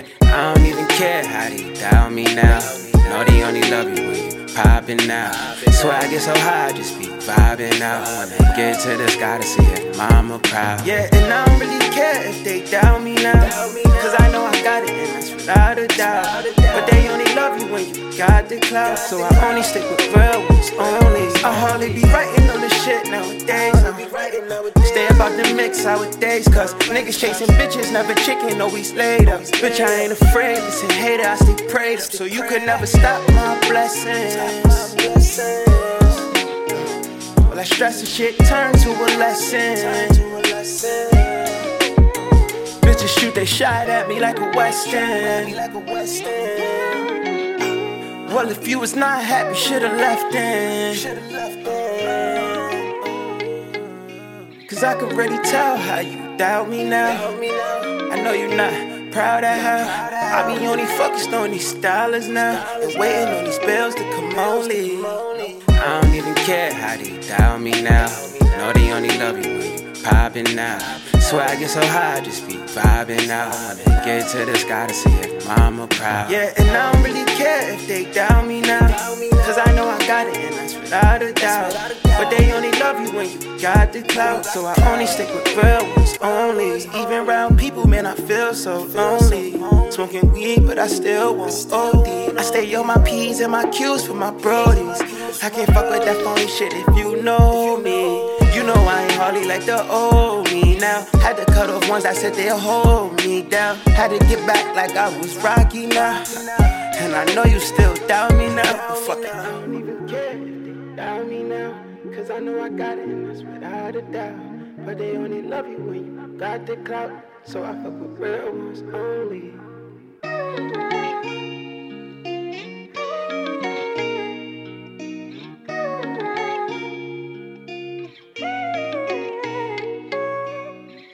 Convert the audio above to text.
care how they doubt me now. Know they only love you when you popping out. Swear I get so high, I just be vibing out. When I get to the sky to see it, mama proud. Yeah, and I don't really care if they doubt me now. Cause I know I got it, and that's without a doubt. But they only love you when you got the clout. So I only stick with real ones only. Stay about the mix nowadays, cause niggas chasing bitches, never chicken, always later. Bitch, I ain't afraid, listen, hater, I stay prayed up. So you could never stop my blessings. All that stress and shit turn to a lesson. Bitches shoot they shot at me like a western. Well, if you was not happy, should've left then. Cause I could really tell how you doubt me now. I know you're not proud of her. I be only focused on these dollars now. And waiting on these bills to come only. I don't even care how they doubt me now. Know they only love you when you popping out. Get so high, just be vibing out. Get to the sky to see if mama proud. Yeah, and I don't really care if they doubt me now. Cause I know I got it, and that's without a doubt. But they only love you when you got the clout. So I only stick with real ones only. Even around people, man, I feel so lonely. Smoking weed, but I still won't OD. I stay on my P's and my Q's for my brodies. I can't fuck with that phony shit if you know me. Hardly like the old me now. Had to cut off ones that said they'll hold me down. Had to get back like I was Rocky now. And I know you still doubt me now. Fuck it. I don't even care if they doubt me now. Cause I know I got it and that's without a doubt. But they only love you when you got the clout. So I fuck with real ones only.